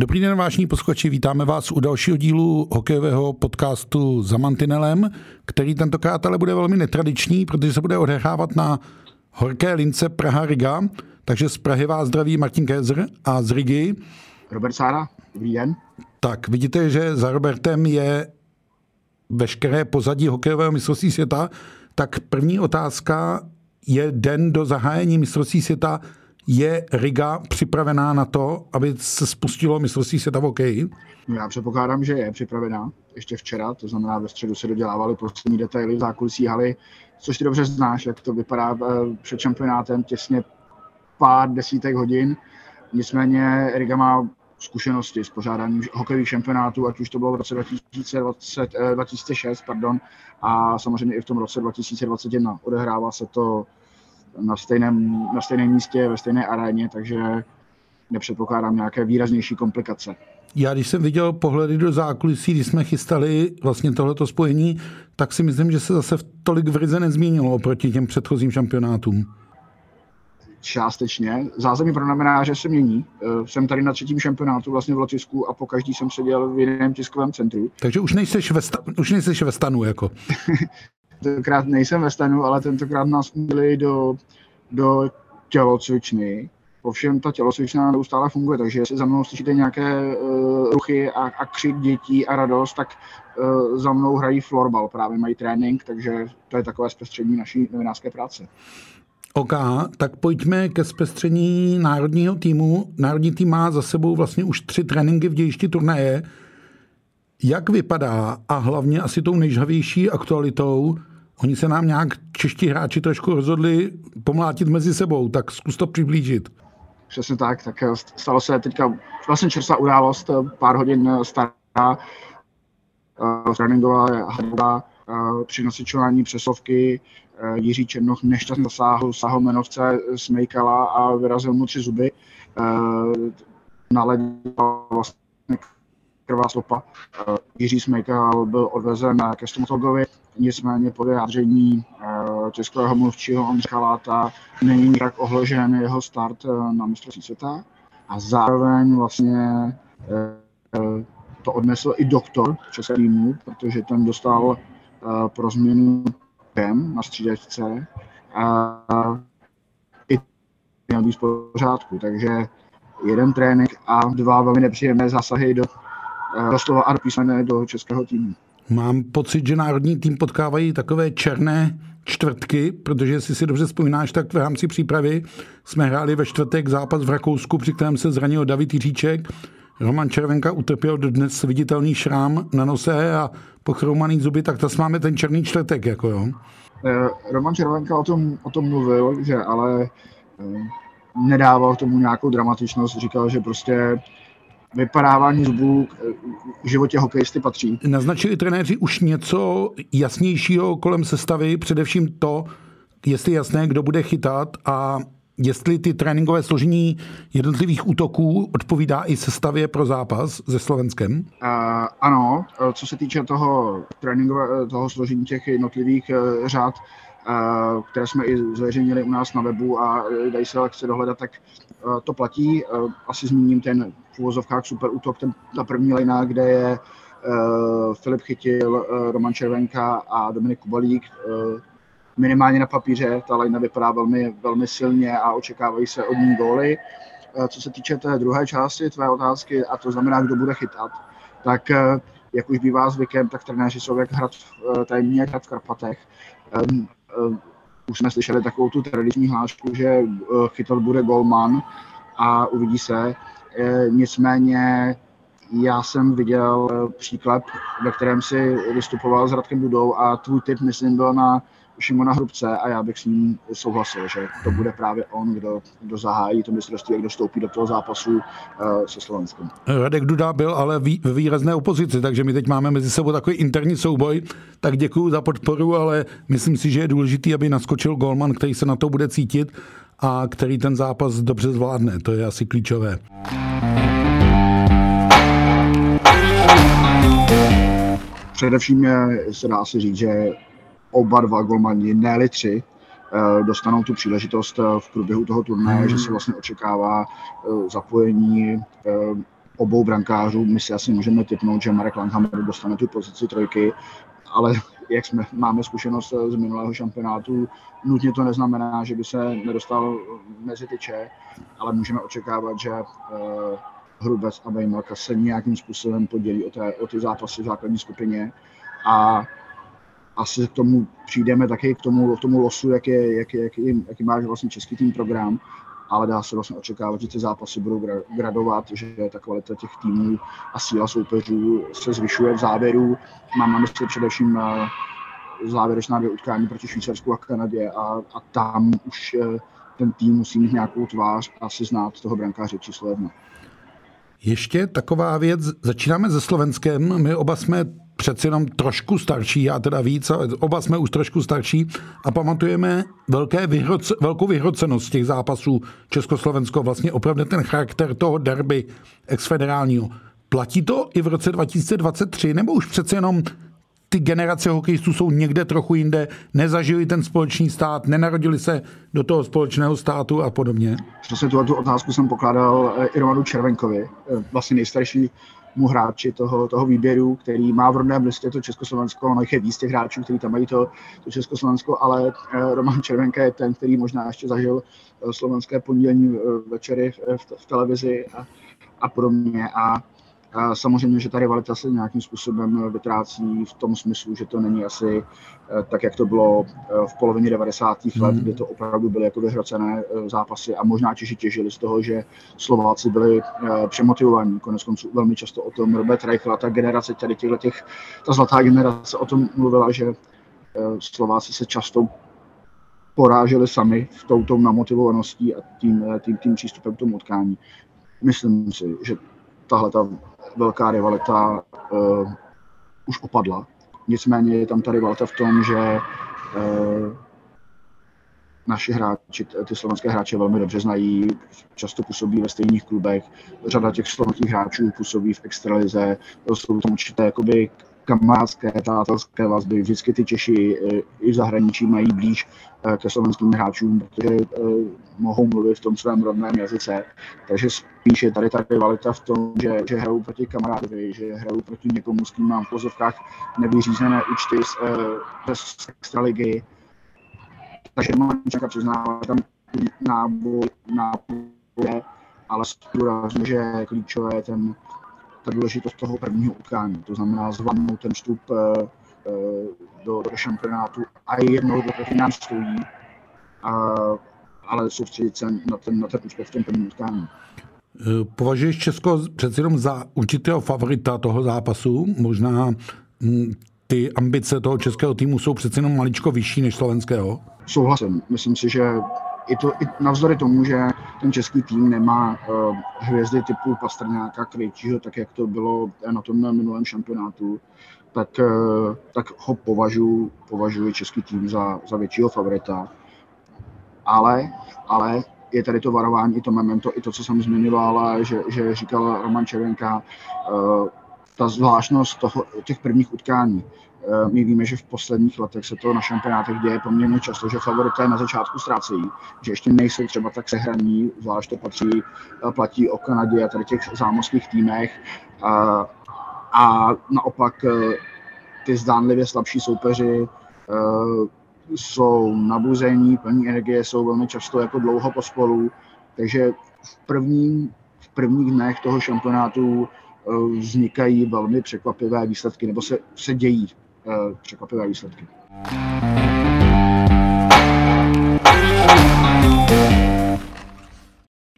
Dobrý den, vášní posluchači, vítáme vás u dalšího dílu hokejového podcastu za Mantinelem, který tentokrát ale bude velmi netradiční, protože se bude odehrávat na horké lince Praha-Riga. Takže z Prahy vás zdraví Martin Kézer a z Rigi. Robert Sára, dobrý den. Tak, vidíte, že za Robertem je veškeré pozadí hokejového mistrovství světa. Tak první otázka je den do zahájení mistrovství světa je Riga připravená na to, aby se spustilo mistrovství světa v hokeji? Já předpokládám, že je připravená. Ještě včera, to znamená ve středu se dodělávali poslední detaily v zákulisí haly, což ty dobře znáš, jak to vypadá eh, před šampionátem těsně pár desítek hodin. Nicméně Riga má zkušenosti s pořádáním hokejových šampionátů, ať už to bylo v roce 2020, 2006 eh, pardon, a samozřejmě i v tom roce 2021. Odehrává se to na stejném, na stejném místě, ve stejné aréně, takže nepředpokládám nějaké výraznější komplikace. Já když jsem viděl pohledy do zákulisí, když jsme chystali vlastně tohleto spojení, tak si myslím, že se zase v tolik v Rize nezměnilo oproti těm předchozím šampionátům. Částečně. Zázemí pro že se mění. Eh, jsem tady na třetím šampionátu vlastně v Lotisku a po každý jsem seděl v jiném tiskovém centru. Takže už nejseš ve, sta- už nejseš ve stanu jako. tentokrát nejsem ve stanu, ale tentokrát nás měli do, do tělocvičny. Ovšem ta tělocvična neustále funguje, takže jestli za mnou slyšíte nějaké uh, ruchy a, a křik dětí a radost, tak uh, za mnou hrají florbal, právě mají trénink, takže to je takové zpestření naší novinářské práce. OK, tak pojďme ke zpestření národního týmu. Národní tým má za sebou vlastně už tři tréninky v dějišti turnaje. Jak vypadá a hlavně asi tou nejžhavější aktualitou, oni se nám nějak čeští hráči trošku rozhodli pomlátit mezi sebou, tak zkus to přiblížit. Přesně tak, tak eh, stalo se teďka vlastně čerstvá událost, eh, pár hodin eh, stará, tréninková hra při nasičování přesovky Jiří Černoch nešťastně zasáhl sahomenovce Smejkala a vyrazil mu tři zuby. Na ledě vlastně krvá stopa. Jiří Smejkal byl odvezen ke stomatologovi, nicméně po vyjádření eh, českého mluvčího Ondřeje Láta není tak ohložen jeho start eh, na mistrovství světa a zároveň vlastně to odnesl i doktor českého týmu, protože ten dostal pro změnu tem na střídačce a i měl být v pořádku, takže jeden trénink a dva velmi nepříjemné zásahy do doslova a písmené do českého týmu. Mám pocit, že národní tým potkávají takové černé čtvrtky, protože jestli si dobře vzpomínáš, tak v rámci přípravy jsme hráli ve čtvrtek zápas v Rakousku, při kterém se zranil David Jiříček. Roman Červenka utrpěl dnes viditelný šrám na nose a pochroumaný zuby, tak to máme ten černý čtvrtek. Jako jo. Eh, Roman Červenka o tom, o tom mluvil, že ale eh, nedával tomu nějakou dramatičnost, říkal, že prostě vypadávání zubů v životě hokejisty patří. Naznačili trenéři už něco jasnějšího kolem sestavy, především to, jestli jasné, kdo bude chytat a jestli ty tréninkové složení jednotlivých útoků odpovídá i sestavě pro zápas se Slovenskem? Uh, ano, co se týče toho tréninkového toho složení těch jednotlivých uh, řád, které jsme i zveřejnili u nás na webu a dají se lekce dohledat, tak uh, to platí. Uh, asi zmíním ten v úvozovkách super útok, ten, ta první lina, kde je uh, Filip Chytil, Roman Červenka a Dominik Kubalík. Minimálně na papíře ta lina vypadá velmi, velmi silně a očekávají se od ní góly. Co se týče té druhé části tvé otázky, a to znamená, kdo bude chytat, tak jak už bývá zvykem, tak trenéři jsou jak hrad v, tajemní jak hrad v Karpatech. Um, uh, už jsme slyšeli takovou tu tradiční hlášku, že chytat bude golman a uvidí se. Eh, nicméně já jsem viděl příklad, ve kterém si vystupoval s Radkem Budou a tvůj tip, myslím, byl na Šimona Hrubce a já bych s ním souhlasil, že to bude právě on, kdo, kdo zahájí to mistrovství a kdo stoupí do toho zápasu uh, se Slovenskem. Radek Duda byl ale v výrazné opozici, takže my teď máme mezi sebou takový interní souboj, tak děkuji za podporu, ale myslím si, že je důležitý, aby naskočil Golman, který se na to bude cítit a který ten zápas dobře zvládne. To je asi klíčové. Především se dá si říct, že oba dva golmani, ne tři, eh, dostanou tu příležitost eh, v průběhu toho turnaje, hmm. že se vlastně očekává eh, zapojení obou brankářů. My si asi můžeme typnout, že Marek Langhammer dostane tu pozici trojky, ale jak jsme, máme zkušenost z minulého šampionátu, nutně to neznamená, že by se nedostal mezi tyče, ale můžeme očekávat, že Hrubec a Vejmelka se nějakým způsobem podělí o, té, o ty zápasy v základní skupině a asi k tomu přijdeme taky k tomu, k tomu losu, jak je, jak je, jak je, jaký má vlastně český tým program, ale dá se vlastně očekávat, že ty zápasy budou gradovat, že ta kvalita těch týmů a síla soupeřů se zvyšuje v závěru. Mám na mysli především eh, závěrečná dvě utkání proti Švýcarsku a Kanadě a, a tam už eh, ten tým musí mít nějakou tvář a si znát toho brankáře číslo jedna. Ještě taková věc, začínáme se Slovenskem, my oba jsme přeci jenom trošku starší, já teda víc, ale oba jsme už trošku starší a pamatujeme velké vyhroce, velkou vyhrocenost těch zápasů Československo, vlastně opravdu ten charakter toho derby exfederálního. Platí to i v roce 2023, nebo už přece jenom ty generace hokejistů jsou někde trochu jinde, nezažili ten společný stát, nenarodili se do toho společného státu a podobně? Přesně tuhle tu otázku jsem pokládal eh, i Romanu Červenkovi, eh, vlastně nejstarší mu hráči toho, toho výběru, který má v rodném listě to Československo, ono je víc těch hráčů, kteří tam mají to, to Československo, ale eh, Roman Červenka je ten, který možná ještě zažil slovenské pondělní večery v, v televizi a, a podobně. A samozřejmě, že ta rivalita se nějakým způsobem vytrácí v tom smyslu, že to není asi eh, tak, jak to bylo eh, v polovině 90. let, hmm. kdy to opravdu byly jako vyhrocené eh, zápasy a možná Češi těžili z toho, že Slováci byli přemotivovaní. Konec konců velmi často o tom Robert Reichel a ta generace tady těchto těch, ta zlatá generace o tom mluvila, že Slováci se často poráželi sami v touto namotivovaností a tím, tím, tím přístupem k tomu utkání. Myslím si, že tahle ta velká rivalita uh, už opadla. Nicméně je tam ta rivalita v tom, že uh, naši hráči, ty slovenské hráče velmi dobře znají, často působí ve stejných klubech. Řada těch slovenských hráčů působí v extralize, jsou tam určité jakoby kamarádské, přátelské vazby. Vždycky ty Češi eh, i v zahraničí mají blíž eh, ke slovenským hráčům, protože eh, mohou mluvit v tom svém rodném jazyce. Takže spíš je tady ta rivalita v tom, že, že hrajou proti kamarádovi, že hrajou proti někomu, s kým mám v pozovkách nevyřízené účty z, z extraligy. Takže Mančaka přiznává tam náboj, náboj, ale zdůrazně, že klíčové ten ta důležitost toho prvního utkání. To znamená zvládnout ten vstup eh, eh, do, do šampionátu a jednou do finál stojí, a, ale soustředit se na ten, na ten úspěch v tom prvním utkání. Eh, považuješ Česko přeci jenom za určitého favorita toho zápasu? Možná hm, ty ambice toho českého týmu jsou přeci jenom maličko vyšší než slovenského? Souhlasím. Myslím si, že i, to, i navzdory tomu, že ten český tým nemá uh, hvězdy typu Pastrňáka, Krejčího, tak jak to bylo na tom minulém šampionátu, tak, uh, tak ho považuji považuji český tým za, za většího favorita. Ale, ale je tady to varování, i to memento, i to, co jsem zmiňoval, že, že říkal Roman Červenka, uh, ta zvláštnost toho, těch prvních utkání. Eh, my víme, že v posledních letech se to na šampionátech děje poměrně často, že favorité na začátku ztrácejí, že ještě nejsou třeba tak sehraní, zvlášť to patří, eh, platí o Kanadě a tady těch zámořských týmech. A, a naopak eh, ty zdánlivě slabší soupeři jsou nabuzení, plní energie, jsou velmi často jako dlouho pospolu, takže v, první, v prvních dnech toho šampionátu vznikají velmi překvapivé výsledky, nebo se, se dějí Eh, překvapivé výsledky.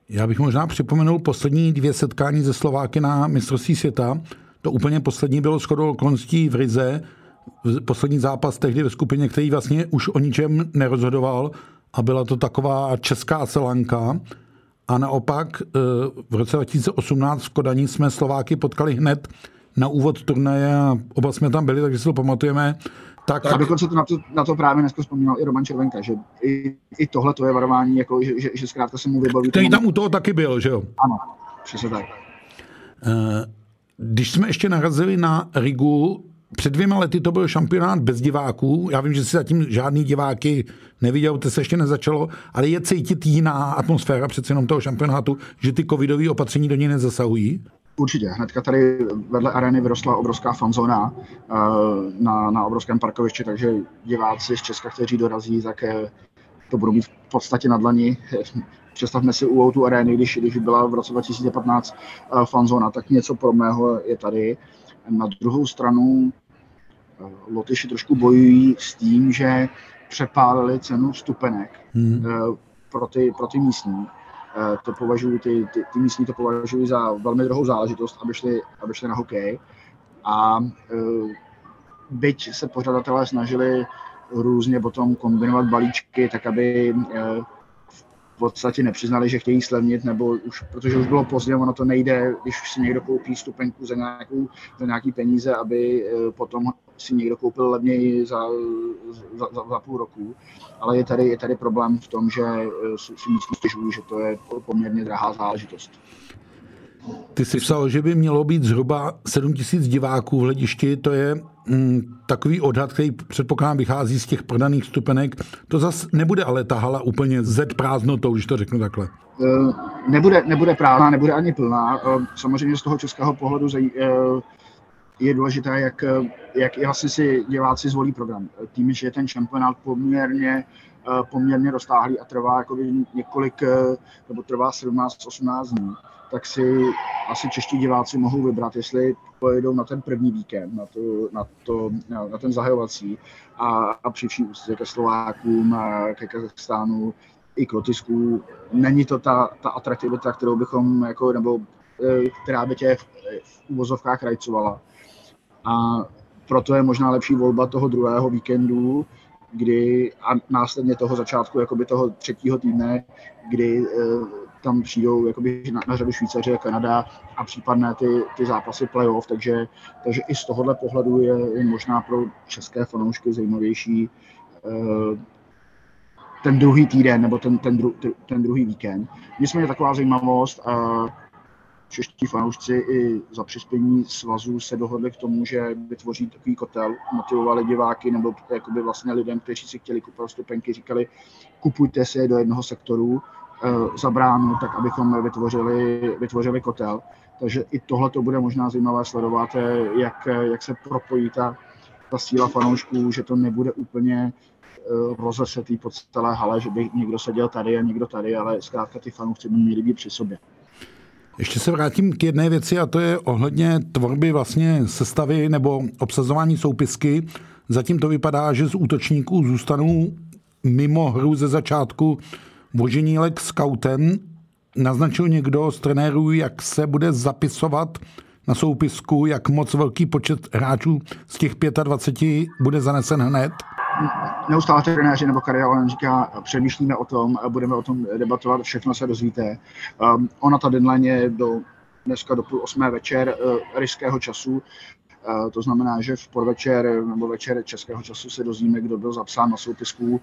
Já bych možná připomenul poslední dvě setkání ze Slováky na mistrovství světa. To úplně poslední bylo shodou okolností v Rize, poslední zápas tehdy ve skupině, který vlastně už o ničem nerozhodoval a byla to taková česká selanka. A naopak eh, v roce 2018 v Kodaní jsme Slováky potkali hned na úvod turnaje a oba jsme tam byli, takže si to pamatujeme. Tak, tak dokonce to na, to na to právě dneska vzpomínal i Roman Červenka, že i, i tohle to je varování, jako, že, že, že zkrátka se mu vybaví. Který tam u toho taky byl, že jo? Ano, přesně tak. Eh, když jsme ještě narazili na Rigu, před dvěma lety to byl šampionát bez diváků. Já vím, že si zatím žádný diváky neviděl, to se ještě nezačalo, ale je cítit jiná atmosféra přece jenom toho šampionátu, že ty covidové opatření do něj nezasahují? Určitě. Hnedka tady vedle arény vyrostla obrovská fanzóna eh, na, na obrovském parkovišti, takže diváci z Česka, kteří dorazí, tak eh, to budou mít v podstatě na dlani. Představme si u tu arény, když, když byla v roce 2015 eh, fanzóna, tak něco podobného je tady. Na druhou stranu Lotyši trošku bojují s tím, že přepálili cenu vstupenek hmm. pro, ty, pro ty místní Eh, to považuji, ty, ty, ty místní to považuji za velmi drahou záležitost, aby šli, aby šli na hokej. A eh, byť se pořadatelé snažili různě potom kombinovat balíčky, tak aby eh, podstatě nepřiznali, že chtějí slevnit, nebo už, protože už bylo pozdě, ono to nejde, když si někdo koupí stupenku za, nějakou, za nějaký peníze, aby eh, potom si někdo koupil levněji za, za, za, za půl roku. Ale je tady, je tady problém v tom, že eh, si místní stěžují, že to je poměrně drahá záležitost. Ty jsi psal, že by mělo být zhruba 7 tisíc diváků v hledišti, to je mm, takový odhad, který předpokládám vychází z těch prodaných stupenek. To zas nebude ale ta hala úplně zed prázdnotou, když to řeknu takhle. Uh, nebude, nebude prázdná, nebude ani plná. Uh, samozřejmě z toho českého pohledu uh, je důležité, jak, jak vlastně si diváci zvolí program. Tím, že je ten šampionát poměrně poměrně roztáhlý a trvá jako několik, nebo trvá 17-18 dní tak si asi čeští diváci mohou vybrat, jestli pojedou na ten první víkend, na, to, na, to, na ten zahajovací a, a při vší úctě ke Slovákům, a ke Kazachstánu i k Lotisku. Není to ta, ta atraktivita, kterou bychom, jako, nebo která by tě v, v uvozovkách rajcovala. A proto je možná lepší volba toho druhého víkendu, kdy a následně toho začátku jakoby toho třetího týdne, kdy e, tam přijdou jakoby na, na řadu Švýcaři, Kanada a případné ty, ty zápasy playoff, takže, takže i z tohohle pohledu je, je možná pro české fanoušky zajímavější uh, ten druhý týden nebo ten, ten, dru, ten druhý víkend. Nicméně taková zajímavost, uh, čeští fanoušci i za přispění svazu se dohodli k tomu, že vytvoří takový kotel, motivovali diváky nebo jakoby vlastně lidem, kteří si chtěli kupovat stupenky, říkali, kupujte si je do jednoho sektoru, Eh, za bránu, tak abychom vytvořili, vytvořili kotel. Takže i tohle to bude možná zajímavé sledovat, eh, jak, jak se propojí ta, ta síla fanoušků, že to nebude úplně eh, rozesetý po celé hale, že by někdo seděl tady a někdo tady, ale zkrátka ty fanoušci by měli být při sobě. Ještě se vrátím k jedné věci a to je ohledně tvorby vlastně sestavy nebo obsazování soupisky. Zatím to vypadá, že z útočníků zůstanou mimo hru ze začátku Voženílek scoutem naznačil někdo z trenérů, jak se bude zapisovat na soupisku, jak moc velký počet hráčů z těch 25 bude zanesen hned? Neustále trenéři nebo Karel říká, přemýšlíme o tom, budeme o tom debatovat, všechno se dozvíte. Um, ona ta deadline je do, dneska do půl osmé večer uh, ryského času, Uh, to znamená, že v podvečer nebo večer českého času se dozvíme, kdo byl zapsán na soupisku.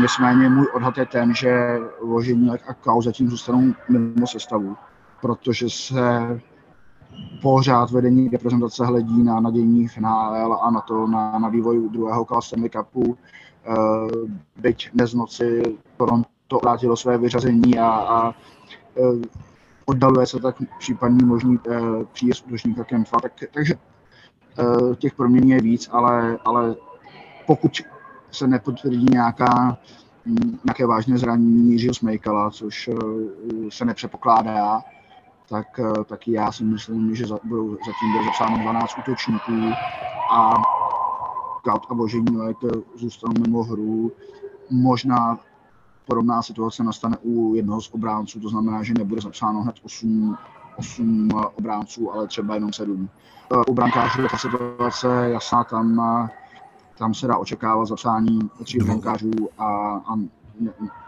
Nicméně můj odhad je ten, že Voženílek a Kau zatím zůstanou mimo sestavu, protože se pořád vedení reprezentace hledí na nadějní finále a na to, na, na vývoj druhého kola Stanley Cupu. Uh, byť dnes noci Toronto vrátilo své vyřazení a, a uh, oddaluje se tak případný možný uh, příjezd útočníka Kemfa. Tak, takže těch proměn je víc, ale, ale pokud se nepotvrdí nějaká, nějaké vážné zranění Jiřího Smejkala, což eh, se nepřepokládá, tak, eh, tak já si myslím, že za, budou zatím bude zapsáno 12 útočníků a Kaut a Boženílek zůstanou mimo hru. Možná podobná situace nastane u jednoho z obránců, to znamená, že nebude zapsáno hned 8, 8 obránců, ale třeba jenom 7. U brankářů je ta situace jasná, tam, tam se dá očekávat zapsání tří brankářů a, a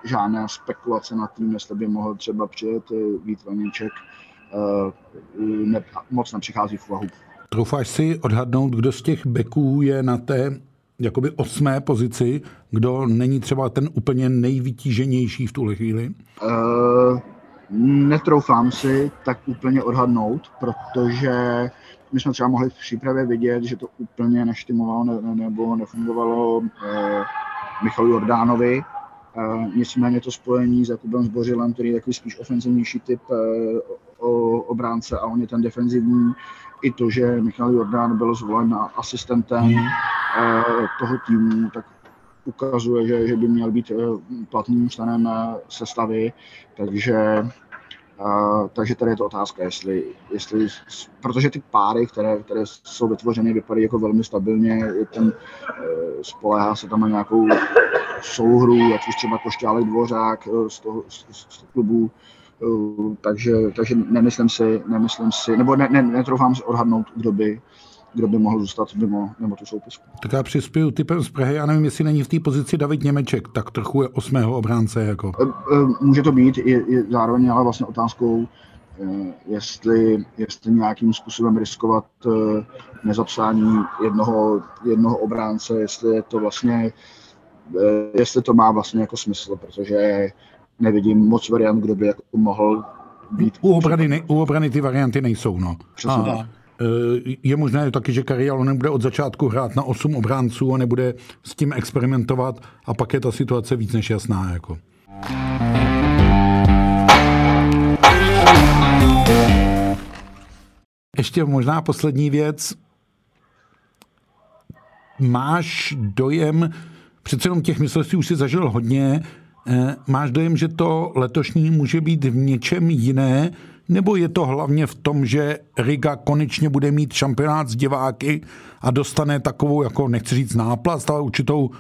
žádná spekulace nad tím, jestli by mohl třeba přijet Vít Vaníček, ne, moc nepřichází v úvahu. Troufáš si odhadnout, kdo z těch beků je na té jakoby osmé pozici, kdo není třeba ten úplně nejvytíženější v tuhle chvíli? Uh, netroufám si tak úplně odhadnout, protože my jsme třeba mohli v přípravě vidět, že to úplně neštimovalo ne, nebo nefungovalo uh, Michalu Jordánovi. Nicméně to spojení s Jakubem Zbořilem, který je takový spíš ofenzivnější typ o, obránce a on je ten defenzivní, i to, že Michal Jordán byl zvolen asistentem hmm. toho týmu, tak ukazuje, že, že by měl být eh, platným členem eh, sestavy, takže Uh, takže tady je to otázka, jestli, jestli, protože ty páry, které, které jsou vytvořeny, vypadají jako velmi stabilně, je ten, uh, spolehá se tam na nějakou souhru, ať už třeba Košťálek Dvořák uh, z toho z, z klubu, Eh, takže, takže nemyslím si, nemyslím si, nebo ne, ne, netroufám si odhadnout, kdo by, kdo by mohl zůstat mimo, mimo tu soupisku. Tak já přispěju typem z Prahy, já nevím, jestli není v té pozici David Němeček, tak trochu je osmého obránce. Jako. Eh, eh, může to být, je, je zároveň ale vlastně otázkou, jestli, jestli nějakým způsobem riskovat nezapsání jednoho, jednoho obránce, jestli je to vlastně jestli to má vlastně jako smysl, protože nevidím moc variant, kdo by jako mohl být. U obrany, ne, u obrany ty varianty nejsou, no. Přesně a, e, je možné taky, že Karialo nebude od začátku hrát na 8 obránců a nebude s tím experimentovat a pak je ta situace víc než jasná. Jako. Ještě možná poslední věc. Máš dojem, přece jenom těch mistrovství už si zažil hodně, Eh, máš dojem, že to letošní může být v něčem jiné, nebo je to hlavně v tom, že Riga konečně bude mít šampionát s diváky a dostane takovou, jako nechci říct náplast, ale určitou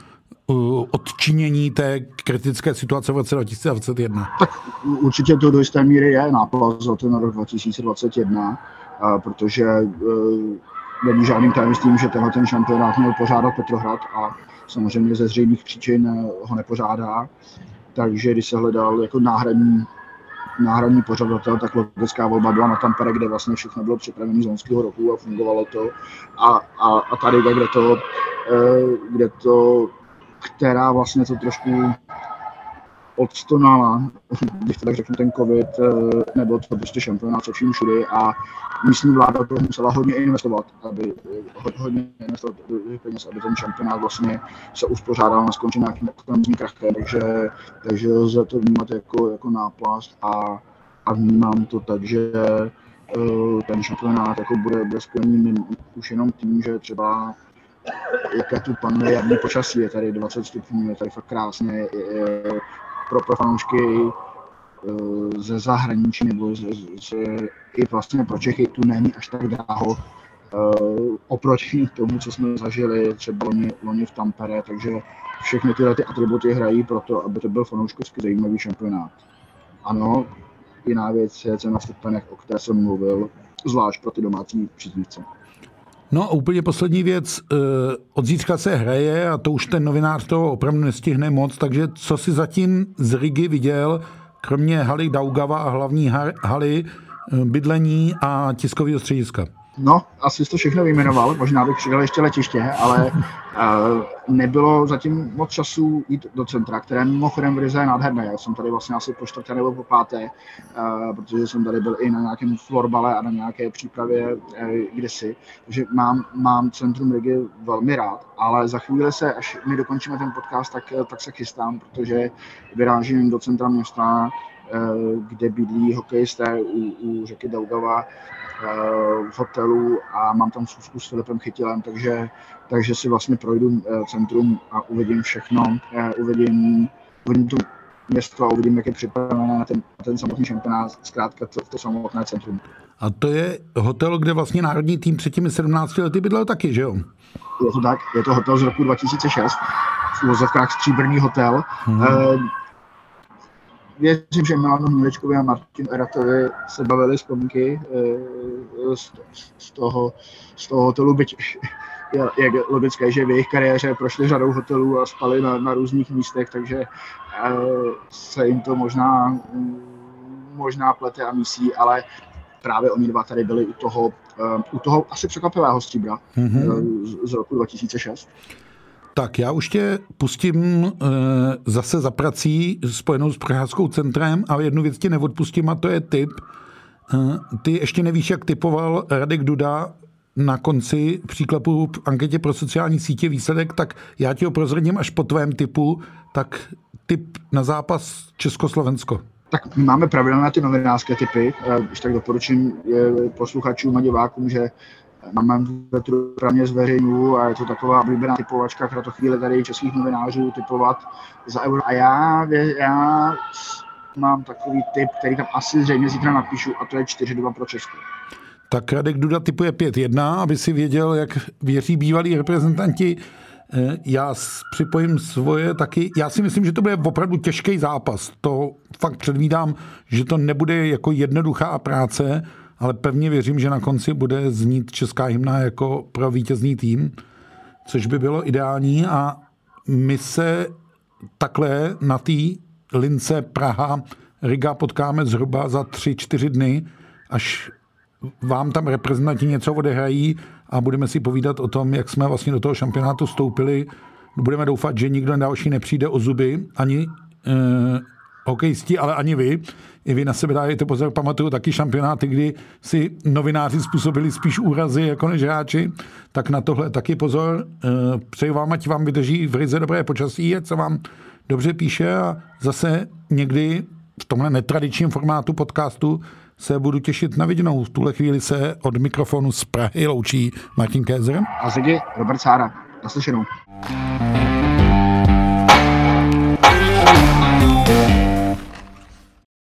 uh, odčinění té kritické situace v roce 2021? Tak určitě to do jisté míry je náplast za ten rok 2021, uh, protože není žádným tajemstvím, že tenhle ten šampionát měl pořádat Petrohrad a samozřejmě ze zřejmých příčin ho nepořádá takže když se hledal jako náhradní, náhradní pořadatel, tak logická volba byla na Tampere, kde vlastně všechno bylo připravené z loňského roku a fungovalo to. A, a, a tady, kde to, eh, kde to, která vlastně to trošku odstonala, když to tak řeknu, ten covid, eh, nebo to prostě šampionát se vším všude a místní vláda to musela hodně investovat, aby hodně investovat peněz, aby ten šampionát vlastně se uspořádal na skončení nějakým ekonomickým krachem, takže, takže lze to vnímat jako, jako náplast a, a vnímám to tak, že eh, ten šampionát jako bude, bude spojený už jenom tím, že třeba jaké tu panuje jarní počasí, je tady 20 stupňů, je tady fakt krásně, je, pro, pro fanoušky eh, ze zahraničí nebo z, z, i vlastně pro Čechy tu není až tak dráho uh, oproti tomu, co jsme zažili třeba loni, loni v Tampere, takže všechny tyhle ty atributy hrají pro to, aby to byl fanouškovsky zajímavý šampionát. Ano, jiná věc je cena vstupenek, o které jsem mluvil, zvlášť pro ty domácí příznivce. No a úplně poslední věc. Eh, od zítřka se hraje a to už ten novinář toho opravdu nestihne moc, takže co si zatím z Rigi viděl, kromě haly Daugava a hlavní haly, eh, bydlení a tiskového střediska? No, asi jsi to všechno vyjmenoval, možná bych přidal ještě letiště, ale uh, nebylo zatím moc času jít do centra, které mimochodem v Rize je nádherné. Já jsem tady vlastně asi po čtvrté nebo po páté, uh, protože jsem tady byl i na nějakém florbale a na nějaké přípravě uh, kdysi. Takže mám, mám centrum Rigy velmi rád, ale za chvíli se, až my dokončíme ten podcast, tak, tak se chystám, protože vyrážím do centra města, kde bydlí hokejisté u, u řeky Daugava v hotelu a mám tam schůzku s Filipem Chytilem, takže, takže si vlastně projdu eh, centrum a uvidím všechno, eh, uvidím, uvidím tu město a uvidím, jak je připravené na ten, ten samotný šampionát, zkrátka to, to samotné centrum. A to je hotel, kde vlastně národní tým před těmi 17 lety bydlel taky, že jo? Je to tak, je to hotel z roku 2006, v úvozovkách stříbrný hotel. Hmm. Věřím, že Milanu Hnilečkovi a Martinu Eratovi se bavili vzpomínky z, z, toho, z toho hotelu, byť je logické, že v jejich kariéře prošli řadou hotelů a spali na, na různých místech, takže se jim to možná, možná plete a mísí, ale právě oni dva tady byli u toho, u toho asi překvapivého stříbra mm-hmm. z, z roku 2006. Tak já už tě pustím e, zase za prací spojenou s Prahářskou centrem, ale jednu věc tě neodpustím a to je typ. E, ty ještě nevíš, jak typoval Radek Duda na konci příklepu v anketě pro sociální sítě výsledek, tak já ti ho prozradím až po tvém typu, tak typ na zápas Československo. Tak máme pravidelné ty novinářské typy, když tak doporučím posluchačům a divákům, že Petru pramě zveřejňuju a je to taková oblíbená typovačka, která to chvíli tady českých novinářů typovat za euro. A já, já mám takový typ, který tam asi zřejmě zítra napíšu a to je 4-2 pro Česko. Tak Radek Duda typuje 5-1, aby si věděl, jak věří bývalí reprezentanti. Eh, já připojím svoje taky. Já si myslím, že to bude opravdu těžký zápas. To fakt předvídám, že to nebude jako jednoduchá práce, ale pevně věřím, že na konci bude znít česká hymna jako pro vítězný tým, což by bylo ideální a my se takhle na té lince Praha Riga potkáme zhruba za tři, čtyři dny, až vám tam reprezentanti něco odehrají a budeme si povídat o tom, jak jsme vlastně do toho šampionátu vstoupili. Budeme doufat, že nikdo další nepřijde o zuby, ani eh, hokejisti, ale ani vy. I vy na sebe dáte pozor, pamatuju taky šampionáty, kdy si novináři způsobili spíš úrazy jako než hráči, tak na tohle taky pozor. Eh, přeji vám, ať vám vydrží v ryze dobré počasí, ať se vám dobře píše a zase někdy v tomhle netradičním formátu podcastu se budu těšit na viděnou. V tuhle chvíli se od mikrofonu z Prahy loučí Martin Kézer. A Ziggy Robert Sára. Naslyšenou.